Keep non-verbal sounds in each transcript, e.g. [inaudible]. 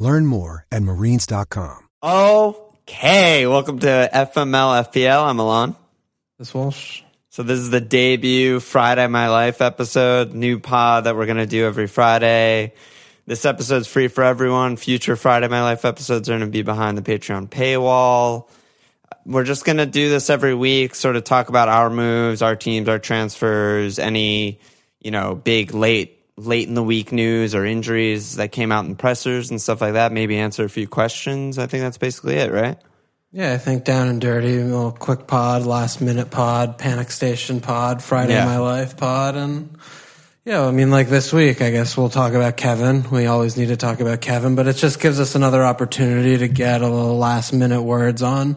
Learn more at marines.com. Okay, welcome to FML FPL. I'm Alon. This Walsh. So this is the debut Friday My Life episode, new pod that we're gonna do every Friday. This episode's free for everyone. Future Friday My Life episodes are gonna be behind the Patreon paywall. We're just gonna do this every week, sort of talk about our moves, our teams, our transfers, any you know big late late in the week news or injuries that came out in pressers and stuff like that. Maybe answer a few questions. I think that's basically it, right? Yeah, I think down and dirty, a little quick pod, last minute pod, panic station pod, Friday Yeah. my life pod, and yeah, I mean, like this week, I guess we'll talk about Kevin. We always need to talk about Kevin, but it just gives us another opportunity to get a little last minute words on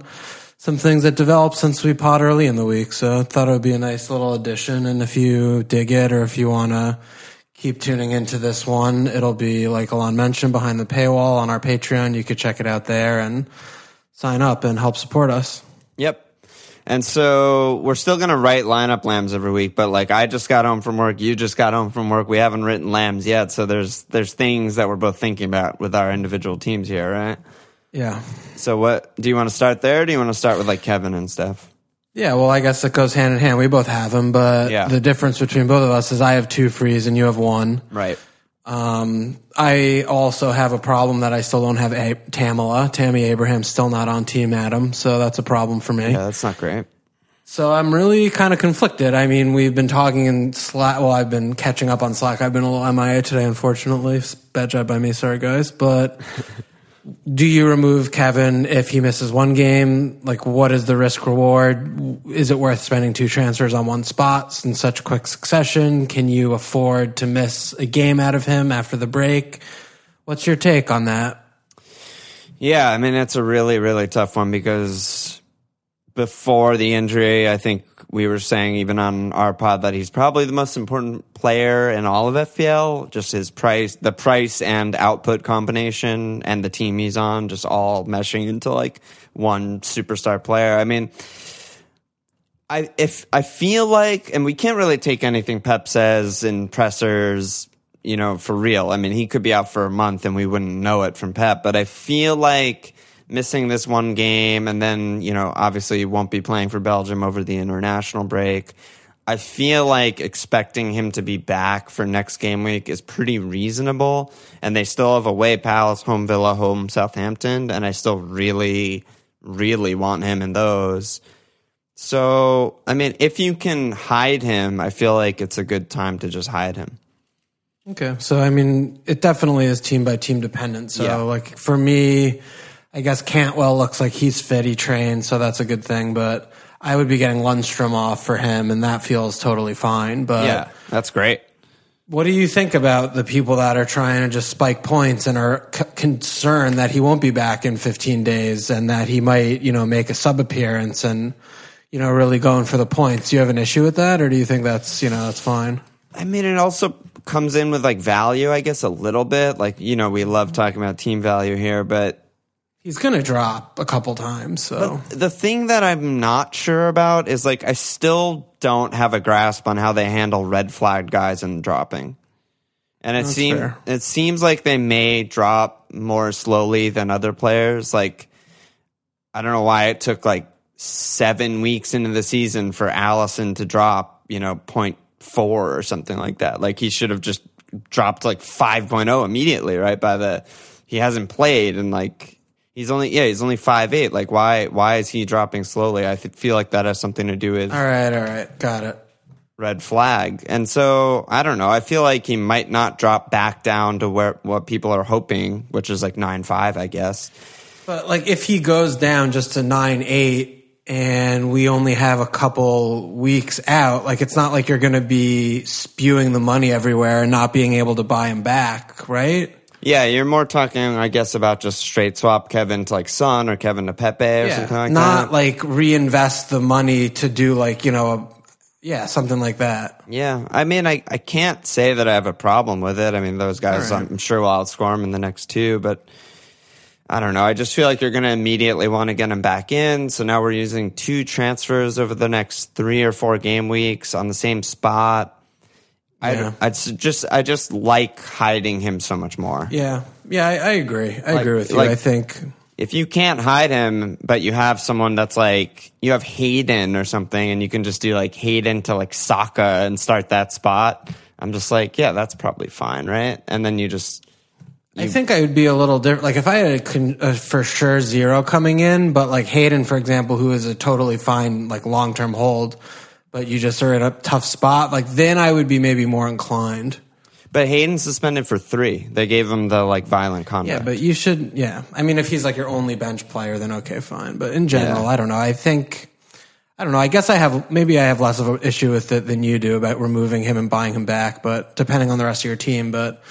some things that developed since we pod early in the week. So I thought it would be a nice little addition. And if you dig it, or if you want to keep tuning into this one, it'll be like Alon mentioned behind the paywall on our Patreon. You could check it out there and sign up and help support us. Yep. And so we're still going to write lineup lambs every week, but like I just got home from work, you just got home from work. We haven't written lambs yet, so there's there's things that we're both thinking about with our individual teams here, right? Yeah. So what do you want to start there? Or do you want to start with like Kevin and stuff? Yeah, well, I guess it goes hand in hand. We both have them, but Yeah. the difference between both of us is I have two frees and you have one. Right. Um, I also have a problem that I still don't have a- Tamala. Tammy Abraham's still not on Team Adam, so that's a problem for me. Yeah, that's not great. So I'm really kind of conflicted. I mean, we've been talking in Slack. Well, I've been catching up on Slack. I've been a little MIA today, unfortunately. Bad job by me. Sorry, guys. But [laughs] do you remove Kevin if he misses one game? Like, what is the risk reward? Is it worth spending two transfers on one spot in such quick succession? Can you afford to miss a game out of him after the break? What's your take on that? Yeah, I mean it's a really really tough one because before the injury, I think we were saying even on our pod that he's probably the most important player in all of FPL. Just his price, the price and output combination, and the team he's on, just all meshing into like one superstar player. I mean. I if I feel like, and we can't really take anything Pep says in pressers, you know, for real. I mean, he could be out for a month and we wouldn't know it from Pep. But I feel like missing this one game, and then you know, obviously, he won't be playing for Belgium over the international break. I feel like expecting him to be back for next game week is pretty reasonable. And they still have away Palace, home Villa, home Southampton, and I still really, really want him in those. So, I mean, if you can hide him, I feel like it's a good time to just hide him. Okay. So, I mean, it definitely is team by team dependent. So, Yeah. like, for me, I guess Cantwell looks like he's fit, he trained, so that's a good thing. But I would be getting Lundstram off for him, and that feels totally fine. But yeah, that's great. what do you think about the people that are trying to just spike points and are c- concerned that he won't be back in 15 days and that he might, you know, make a sub appearance and, you know, really going for the points? Do you have an issue with that, or do you think that's, you know, that's fine? I mean, it also comes in with like value, I guess, a little bit. Like, you know, we love talking about team value here, but He's going to drop a couple times, so. the thing that I'm not sure about is like, I still don't have a grasp on how they handle red flagged guys and dropping. And it seems it seems like they may drop more slowly than other players. Like, I don't know why it took like seven weeks into the season for Alisson to drop, you know, point four or something like that. Like he should have just dropped like 5.0 immediately, right? By the he hasn't played and like he's only yeah, he's only five eight. Like why why is he dropping slowly? I th- feel like that has something to do with All right, all right, got it. red flag. And so I don't know. I feel like he might not drop back down to where what people are hoping, which is like nine five, I guess. But like, if he goes down just to nine eight, and we only have a couple weeks out, like it's not like you're going to be spewing the money everywhere and not being able to buy him back, right? Yeah, you're more talking, I guess, about just straight swap Kevin to like Son or Kevin to Pepe or something like not that. Not like reinvest the money to do like you know, a, yeah, something like that. Yeah, I mean, I, I can't say that I have a problem with it. I mean, those guys, right. I'm sure will outscore them in the next two, but I don't know. I just feel like you're going to immediately want to get them back in. So now we're using two transfers over the next three or four game weeks on the same spot. Yeah. I, I just, I just like hiding him so much more. Yeah, yeah, I, I agree. I Like- agree with you. like- I think if you can't hide him, but you have someone that's like you have Hayden or something, and you can just do like Hayden to like Saka and start that spot. I'm just like, yeah, that's probably fine, right? And then you just I think I would be a little different. Like if I had a, con- a for sure zero coming in, but like Hayden, for example, who is a totally fine like long term hold, but you just are at a tough spot. Like then I would be maybe more inclined. But Hayden suspended for three. They gave him the like violent combat. Yeah, but you should. Yeah, I mean, if he's like your only bench player, then okay, fine. But in general, Yeah. I don't know. I think. I don't know. I guess I have maybe I have less of an issue with it than you do about removing him and buying him back, but depending on the rest of your team. But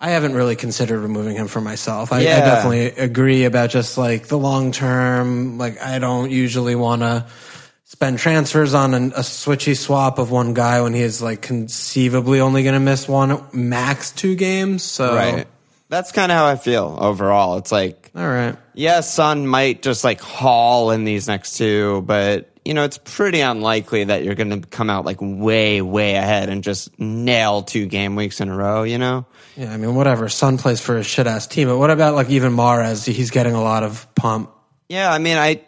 I haven't really considered removing him for myself. I, I definitely agree about just like the long term. Like I don't usually want to spend transfers on an, a switchy swap of one guy when he is like conceivably only going to miss one max two games. So right. That's kind of how I feel overall. It's like, all right. yeah, Son might just like haul in these next two, but you know, it's pretty unlikely that you're going to come out like way, way ahead and just nail two game weeks in a row. You know? Yeah, I mean, whatever. Son plays for a shit ass team, but what about like even Mahrez? He's getting a lot of pump. Yeah, I mean, I,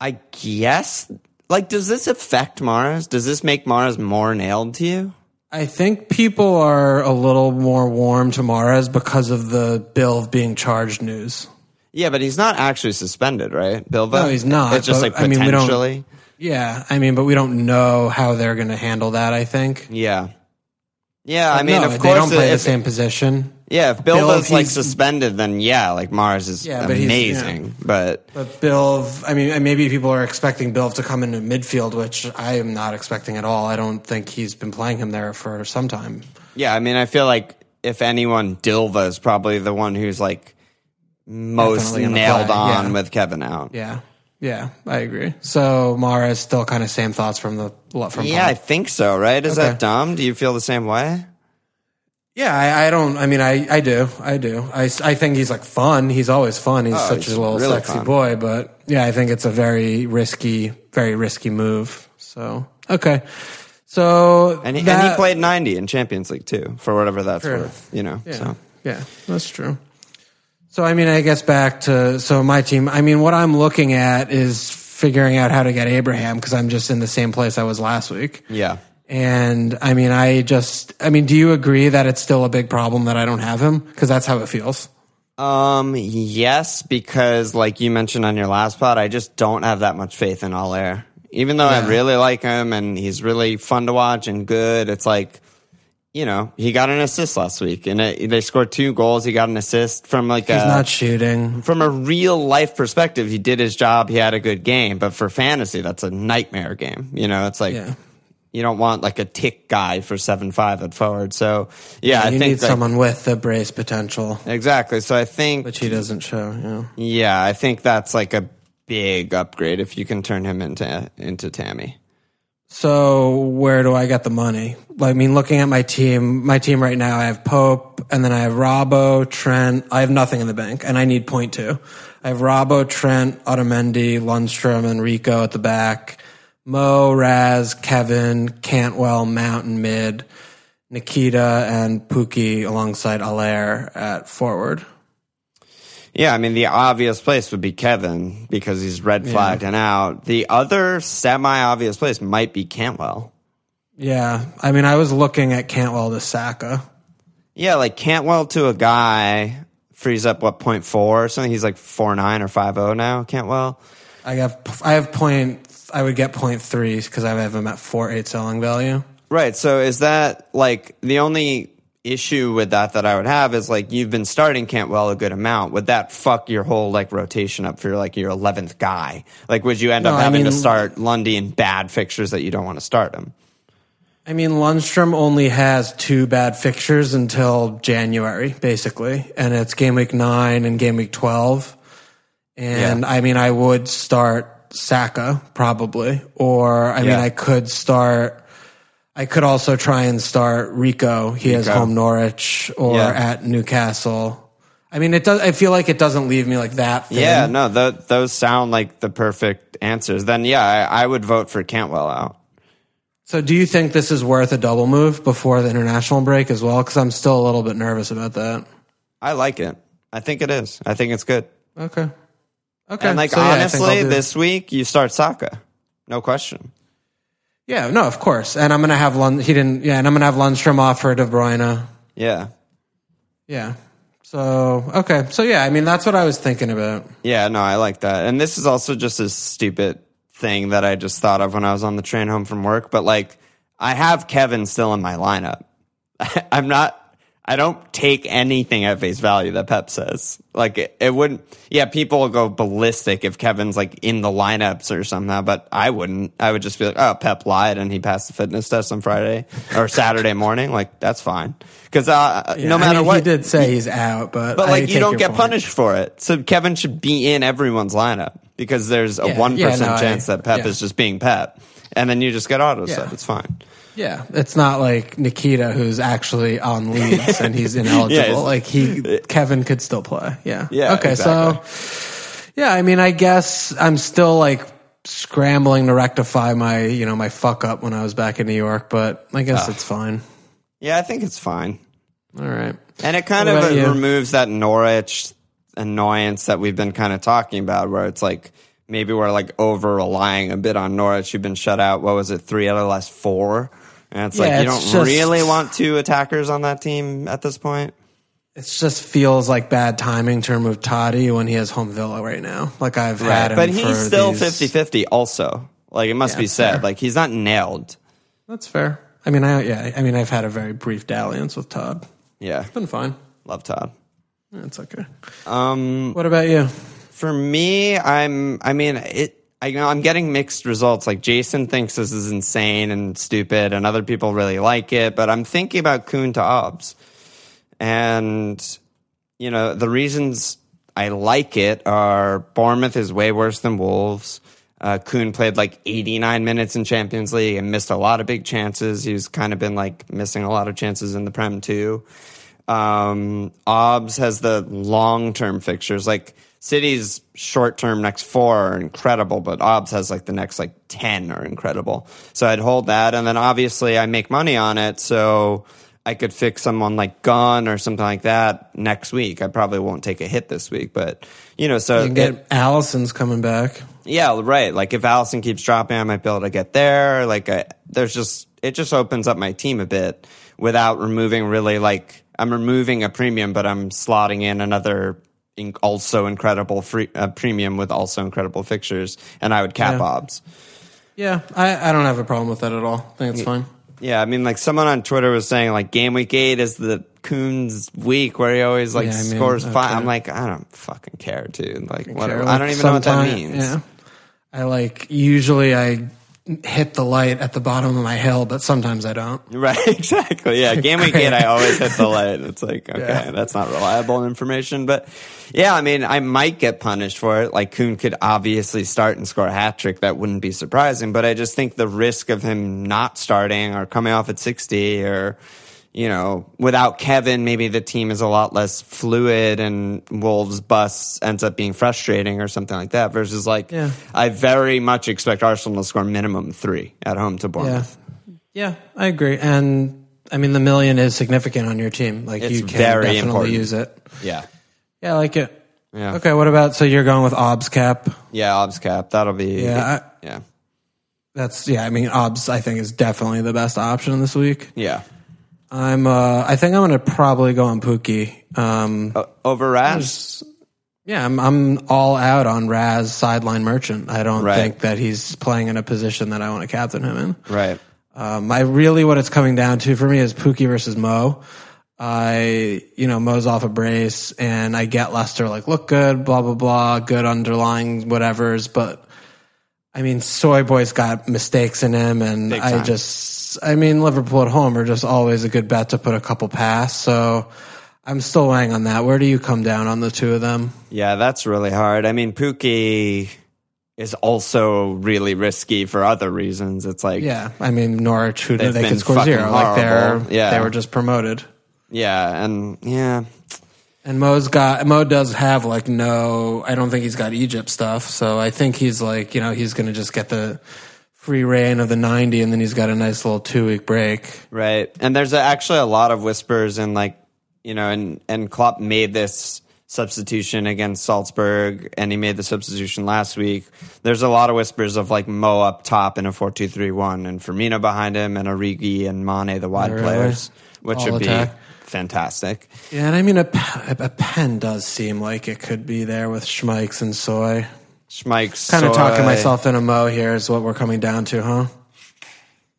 I guess, like, does this affect Mahrez? Does this make Mahrez more nailed to you? I think people are a little more warm to Mahrez because of the bill of being charged news. Yeah, but he's not actually suspended, right, Bilva? No, he's not, It's just but, like I mean, we don't- potentially. Yeah, I mean, but we don't know how they're going to handle that. I think. yeah, yeah. I mean, no, of they don't play the same position. Yeah, if Bill, Bilva's if like he's- suspended, then yeah, like Mahrez is Yeah, but he's- amazing. But But Bill, I mean, maybe people are expecting Bill to come into midfield, which I am not expecting at all. I don't think he's been playing him there for some time. yeah, I mean, I feel like if anyone, Dilva is probably the one who's like most Definitely gonna nailed play, on yeah. with Kevin out. Yeah, yeah, I agree. So Mara is still kind of same thoughts from the from Yeah, I think so. Right? Is Okay. that dumb? Do you feel the same way? Yeah. I, I don't. I mean, I I do. I do. I, I think he's like fun. He's always fun. He's Oh, such he's a little really sexy fun. boy. But yeah, I think it's a very risky, very risky move. So okay. So And he, and he played 90 in Champions League too, for whatever that's worth, you know. Yeah, So yeah, that's true. So I mean, I guess back to so my team. I mean, what I'm looking at is figuring out how to get Abraham because I'm just in the same place I was last week. yeah. And I mean, I just, I mean, do you agree that it's still a big problem that I don't have him? Because that's how it feels. Um, yes, because like you mentioned on your last pod, I just don't have that much faith in Haller. Even though I really like him and he's really fun to watch and good, it's like, you know, he got an assist last week and it, they scored two goals. He got an assist from like He's a, not shooting. from a real life perspective. He did his job. He had a good game, but for fantasy, that's a nightmare game. You know, it's like, Yeah. You don't want like a tick guy for seven five at forward. So yeah, I you think need like- someone with the brace potential, exactly. So I think which he doesn't show. Yeah. yeah, I think that's like a big upgrade if you can turn him into into Tammy. So where do I get the money? I mean, looking at my team, my team right now, I have Pope, and then I have Robbo, Trent. I have nothing in the bank, and I need point two. I have Robbo, Trent, Otamendi, Lundstram, and Rico at the back. Mo, Raz, Kevin, Cantwell, Mountain mid, Nikita, and Pukki alongside Haller at forward. Yeah, I mean the obvious place would be Kevin because he's red flagged and out. The other semi obvious place might be Cantwell. Yeah, I mean, I was looking at Cantwell to Saka. Yeah, like Cantwell to a guy frees up what point four or something. He's like four nine or five zero now. Cantwell. I have I have point. I would get point three because I have them at four eight selling value. Right. So is that like the only issue with that that I would have is like you've been starting Cantwell a good amount. Would that fuck your whole like rotation up for like your eleventh guy? Like would you end No, up I having to start Lundy in bad fixtures that you don't want to start him? I mean, Lundstram only has two bad fixtures until January, basically, and it's game week nine and game week twelve. And Yeah. I mean, I would start Saka probably, or I mean, I could start. I could also try and start Rico. He has Rico. home Norwich or Yeah. at Newcastle. I mean, it does. I feel like it doesn't leave me like that. Thin. Yeah, no, th- those sound like the perfect answers. Then, yeah, I, I would vote for Cantwell out. So, do you think this is worth a double move before the international break as well? Because I'm still a little bit nervous about that. I like it. I think it is. I think it's good. Okay. Okay. And like So, yeah, I think I'll honestly, this week you start Saka, no question. Yeah, no, of course. And I'm gonna have Lund. He didn't. Yeah, and I'm gonna have Lundstram off for De Bruyne. Yeah, Yeah. So okay. So yeah, I mean that's what I was thinking about. yeah, no, I like that. And this is also just a stupid thing that I just thought of when I was on the train home from work. But like, I have Kevin still in my lineup. [laughs] I'm not. I don't take anything at face value that Pep says. Like it, it wouldn't. Yeah, people will go ballistic if Kevin's like in the lineups or something. But I wouldn't. I would just be like, oh, Pep lied and he passed the fitness test on Friday or Saturday morning. Like that's fine. Because uh, no I matter mean, what, he did say he's out, but but I like you don't get point. punished for it. So Kevin should be in everyone's lineup because there's a Yeah, one yeah, no, I- chance that Pep yeah. is just being Pep, and then you just get auto set. Yeah. It's fine. Yeah, it's not like Nikita who's actually on Leeds and he's [laughs] ineligible. it's- like he, [laughs] Kevin could still play. Yeah. Yeah, Okay. exactly. So, yeah, I mean, I guess I'm still like scrambling to rectify my, you know, my fuck up when I was back in New York, but I guess ah. it's fine. Yeah, I think it's fine, All right. and it kind What of removes that Norwich annoyance that we've been kind of talking about, where it's like maybe we're like over relying a bit on Norwich. You've been shut out. What was it? Three out of the last four. And it's Yeah, like you it's don't just- really want two attackers on that team at this point. It just feels like bad timing to remove Toddy when he has home Villa right now. Like I've had him But he's still these- 50 50 also. Like it must Yeah, be said. fair. Like he's not nailed. That's fair. I mean, I yeah. I mean, I've had a very brief dalliance with Todd. Yeah. Been fine. Love Todd. It's okay. Um, What about you? for me, I'm. I mean, it. I know I'm getting mixed results. Like Jason thinks this is insane and stupid, and other people really like it. But I'm thinking about Kun to Obbs, and you know the reasons I like it are Bournemouth is way worse than Wolves. Uh, Kun played like 89 minutes in Champions League and missed a lot of big chances. He's kind of been like missing a lot of chances in the Prem too. Um, Obbs has the long term fixtures. Like City's short term next four are incredible, but Obs has like the next like 10 are incredible. So I'd hold that. And then obviously I make money on it. So I could fix someone like Gunn or something like that next week. I probably won't take a hit this week, but you know, so You can get Alisson's coming back. yeah, right. Like if Allison keeps dropping, I might be able to get there. Like I, there's just it just opens up my team a bit without removing really like I'm removing a premium, but I'm slotting in another in, also incredible free uh, premium with also incredible fixtures, and I would cap Yeah. Obbs. Yeah, I, I don't have a problem with that at all. I think it's fine. Yeah, I mean, like someone on Twitter was saying, like game week eight is the Kun's week where he always like Yeah, I mean, scores five. I'm like, I don't fucking care, dude. Like, what, Care, I don't even know what that means. Yeah. I like usually I hit the light at the bottom of my hill, but sometimes I don't. Right, [laughs] exactly. Yeah, game week Great. I always hit the light. It's like, okay, Yeah. that's not reliable information. But yeah, I mean, I might get punished for it. Like Kun could obviously start and score a hat trick. That wouldn't be surprising. But I just think the risk of him not starting or coming off at 60 or, you know, without Kevin, maybe the team is a lot less fluid and Wolves bus ends up being frustrating or something like that. Versus like, Yeah. I very much expect Arsenal to score minimum three at home to Bournemouth. Yeah, I agree. And I mean, the million is significant on your team. Like It's you can definitely important. use it. Yeah. Yeah, I like it. Yeah. Okay, what about so you're going with Obs cap? Yeah, Obs cap. That'll be. Yeah, yeah. That's yeah. I mean, Obs I think is definitely the best option this week. Yeah. I'm. uh I think I'm going to probably go on Pukki. Um, O- over Raz? yeah, I'm. I'm all out on Raz sideline merchant. I don't Right. think that he's playing in a position that I want to captain him in. Right. Um, I really what it's coming down to for me is Pukki versus Mo. I, you know, Mo's off a brace and I get Leicester like look good, blah, blah, blah, good underlying whatever's, but I mean, Soy Boy's got mistakes in him and I just. I mean, Liverpool at home are just always a good bet to put a couple past. So I'm still weighing on that. Where do you come down on the two of them? Yeah, that's really hard. I mean, Pukki is also really risky for other reasons. It's like, Yeah, I mean Norwich, who they could score zero. Like they're. Yeah. they were just promoted. yeah, and yeah, And Mo's got Mo does have like no. I don't think he's got Egypt stuff. So I think he's like you know he's going to just get the free reign of the ninety, and then he's got a nice little two week break. right. And there's actually a lot of whispers and like, you know, and and Klopp made this substitution against Salzburg, and he made the substitution last week. There's a lot of whispers of like Mo up top in a four-two-three-one, and Firmino behind him, and Origi and Mane the wide Really? players, which All would attack. be fantastic. Yeah, and I mean a, a pen does seem like it could be there with Schmeichs and Soy. Schmeich's Kind of talking myself in a Mo here is what we're coming down to, huh?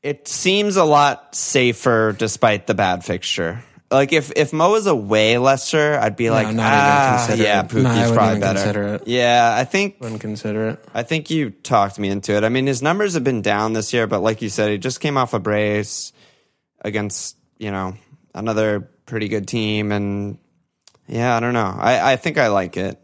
It seems a lot safer despite the bad fixture. Like if if Mo was away Leicester, I'd be like, not even ah, yeah, it. No, I Pukki's probably better. Yeah, I think Wouldn't consider it. I think you talked me into it. I mean, his numbers have been down this year, but like you said, he just came off a brace against you know another pretty good team, and yeah, I don't know. I I think I like it.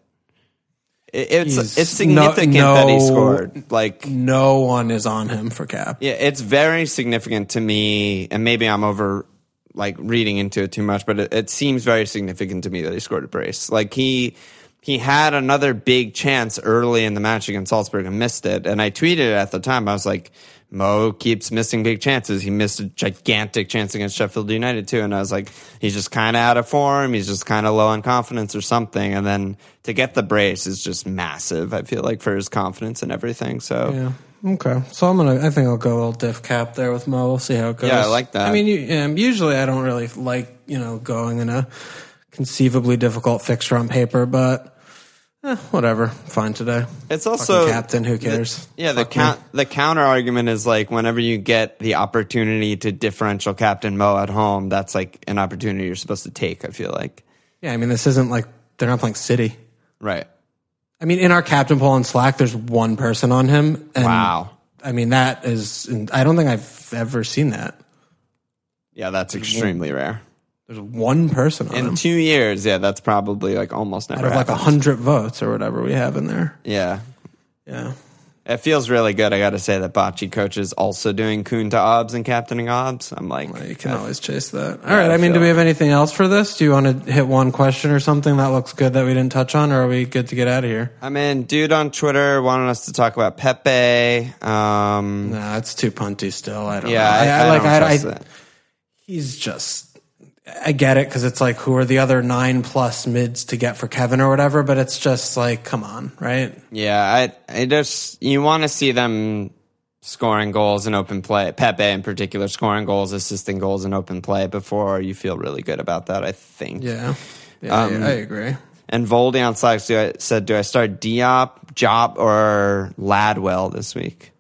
It- It's He's it's significant no- that he scored. Like No one is on him for cap. yeah, it's very significant to me, and maybe I'm over like reading into it too much, but it, it seems very significant to me that he scored a brace. Like he he had another big chance early in the match against Salzburg and missed it. And I tweeted at the time. I was like, Mo keeps missing big chances. He missed a gigantic chance against Sheffield United too. And I was like, he's just kind of out of form. He's just kind of low on confidence or something. And then to get the brace is just massive. I feel like for his confidence and everything. So Yeah. Okay. So I'm gonna. I think I'll go a little diff cap there with Mo. We'll see how it goes. Yeah, I like that. I mean, you, um, usually I don't really like you know going in a conceivably difficult fixture on paper, but eh, whatever. Fine today. It's Fucking also captain. Who cares? Yeah, the Fuck me. count, the counter argument is like whenever you get the opportunity to differential captain Mo at home, that's like an opportunity you're supposed to take. I feel like Yeah. I mean, this isn't like they're not playing City. right. I mean, in our captain poll on Slack, there's one person on him. And Wow. I mean, that is. I don't think I've ever seen that. Yeah, that's extremely rare. There's one person on In him two years, yeah, that's probably like almost never. out of like a hundred votes or whatever we have in there. Yeah, Yeah. it feels really good. I got to say that Bocce coach is also doing Kun to Obs and captaining Obs. I'm like, Well, you can I- always chase that. All right. I I mean, do feel- we have anything else for this? Do you want to hit one question or something that looks good that we didn't touch on, or are we good to get out of here? I mean, dude on Twitter wanted us to talk about Pepe. Um, No, it's too punty still. I don't yeah, know. I, I, like. don't I, trust I, it. he's just. I get it because it's like who are the other nine plus mids to get for Kevin or whatever, but it's just like, come on, right? Yeah, I, I just you want to see them scoring goals in open play. Pepe in particular scoring goals, assisting goals in open play before you feel really good about that. I think. Yeah, yeah, Um, I, I agree. And Voldy on Slack do I, said, "Do I start Diop, Jop, or Ladwell this week?"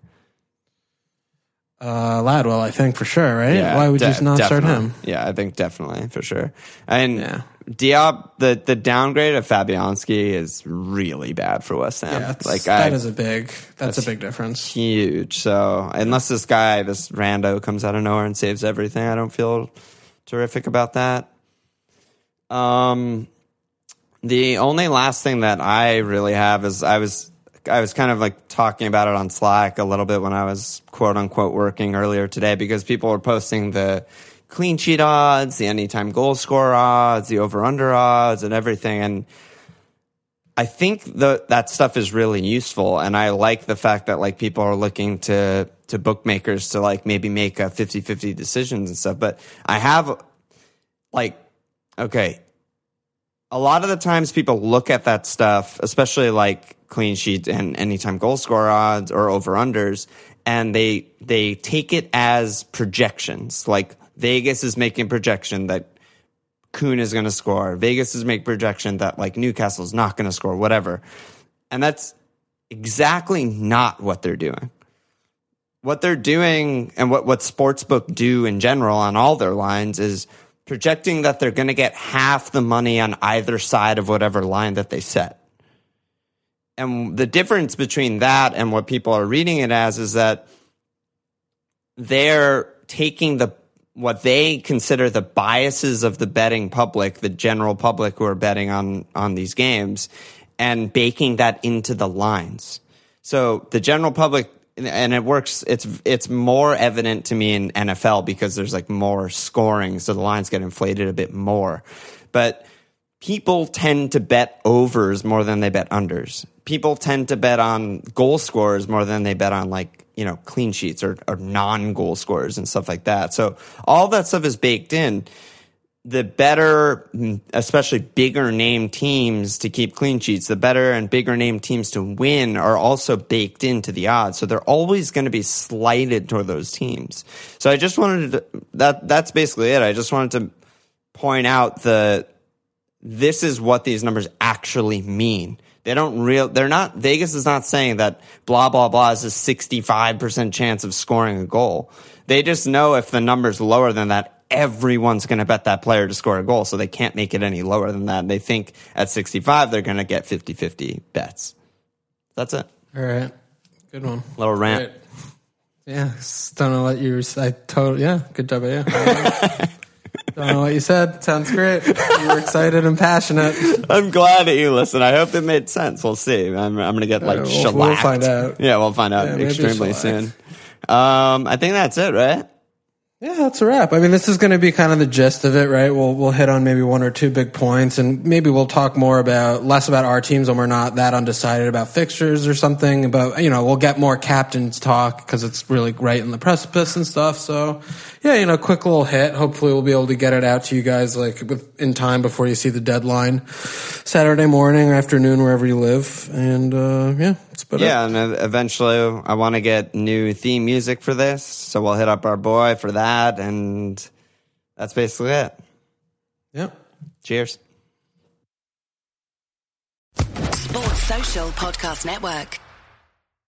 Uh, Ladwell, I think for sure, right? Why would you de- not start him? Yeah, I think definitely for sure. And Yeah. Diop, the the downgrade of Fabianski is really bad for West Ham. Yeah, like that I, is a big. That's, a big difference. huge. So unless this guy, this rando, comes out of nowhere and saves everything, I don't feel terrific about that. Um, the only last thing that I really have is I was I was kind of like talking about it on Slack a little bit when I was quote unquote working earlier today because people were posting the clean sheet odds, the anytime goal score odds, the over under odds, and everything. And I think the, that stuff is really useful, and I like the fact that like people are looking to to bookmakers to like maybe make a 50-50 decisions and stuff. But I have like okay, a lot of the times people look at that stuff, especially like clean sheets and anytime goal score odds or over unders, and they they take it as projections. Like Vegas is making projection that Kun is going to score. Vegas is making projection that like Newcastle's not going to score, whatever. And that's exactly not what they're doing. What they're doing and what, what Sportsbook do in general on all their lines is projecting that they're going to get half the money on either side of whatever line that they set. And the difference between that and what people are reading it as is that they're taking the what they consider the biases of the betting public, the general public who are betting on on these games, and baking that into the lines. So the general public and it works it's it's more evident to me in NFL because there's like more scoring so the lines get inflated a bit more. But people tend to bet overs more than they bet unders. People tend to bet on goal scorers more than they bet on like, you know, clean sheets or, or non goal scorers and stuff like that. So all that stuff is baked in. The better, mm, especially bigger name teams to keep clean sheets, the better and bigger name teams to win are also baked into the odds. So they're always going to be slighted toward those teams. So I just wanted to, that, that's basically it. I just wanted to point out the, this is what these numbers actually mean. They don't real, they're not, Vegas is not saying that blah, blah, blah is a 65% chance of scoring a goal. They just know if the number's lower than that, everyone's going to bet that player to score a goal. So they can't make it any lower than that. They think at 65, they're going to get 50 50 bets. That's it. All right. Good one. Little rant. Great. Yeah. Don't know what you were, I totally, yeah. Good job, yeah. [laughs] Don't know what you said. Sounds great. You were excited and passionate. I'm glad that you listened. I hope it made sense. We'll see. I'm, I'm going to get like we'll- shellacked. we'll find out. Yeah, we'll find out Yeah, extremely soon. Um, I think that's it, right? Yeah, that's a wrap. I mean, this is going to be kind of the gist of it, right? We'll we'll hit on maybe one or two big points, and maybe we'll talk more about less about our teams when we're not that undecided about fixtures or something. But you know, we'll get more captains talk because it's really right in the precipice and stuff. So, yeah, you know, quick little hit. Hopefully, we'll be able to get it out to you guys like with, in time before you see the deadline, Saturday morning or afternoon, wherever you live. And uh, yeah, it's about it. Yeah, and eventually I want to get new theme music for this, so we'll hit up our boy for that, and that's basically it. yeah. Cheers. Sports Social Podcast Network.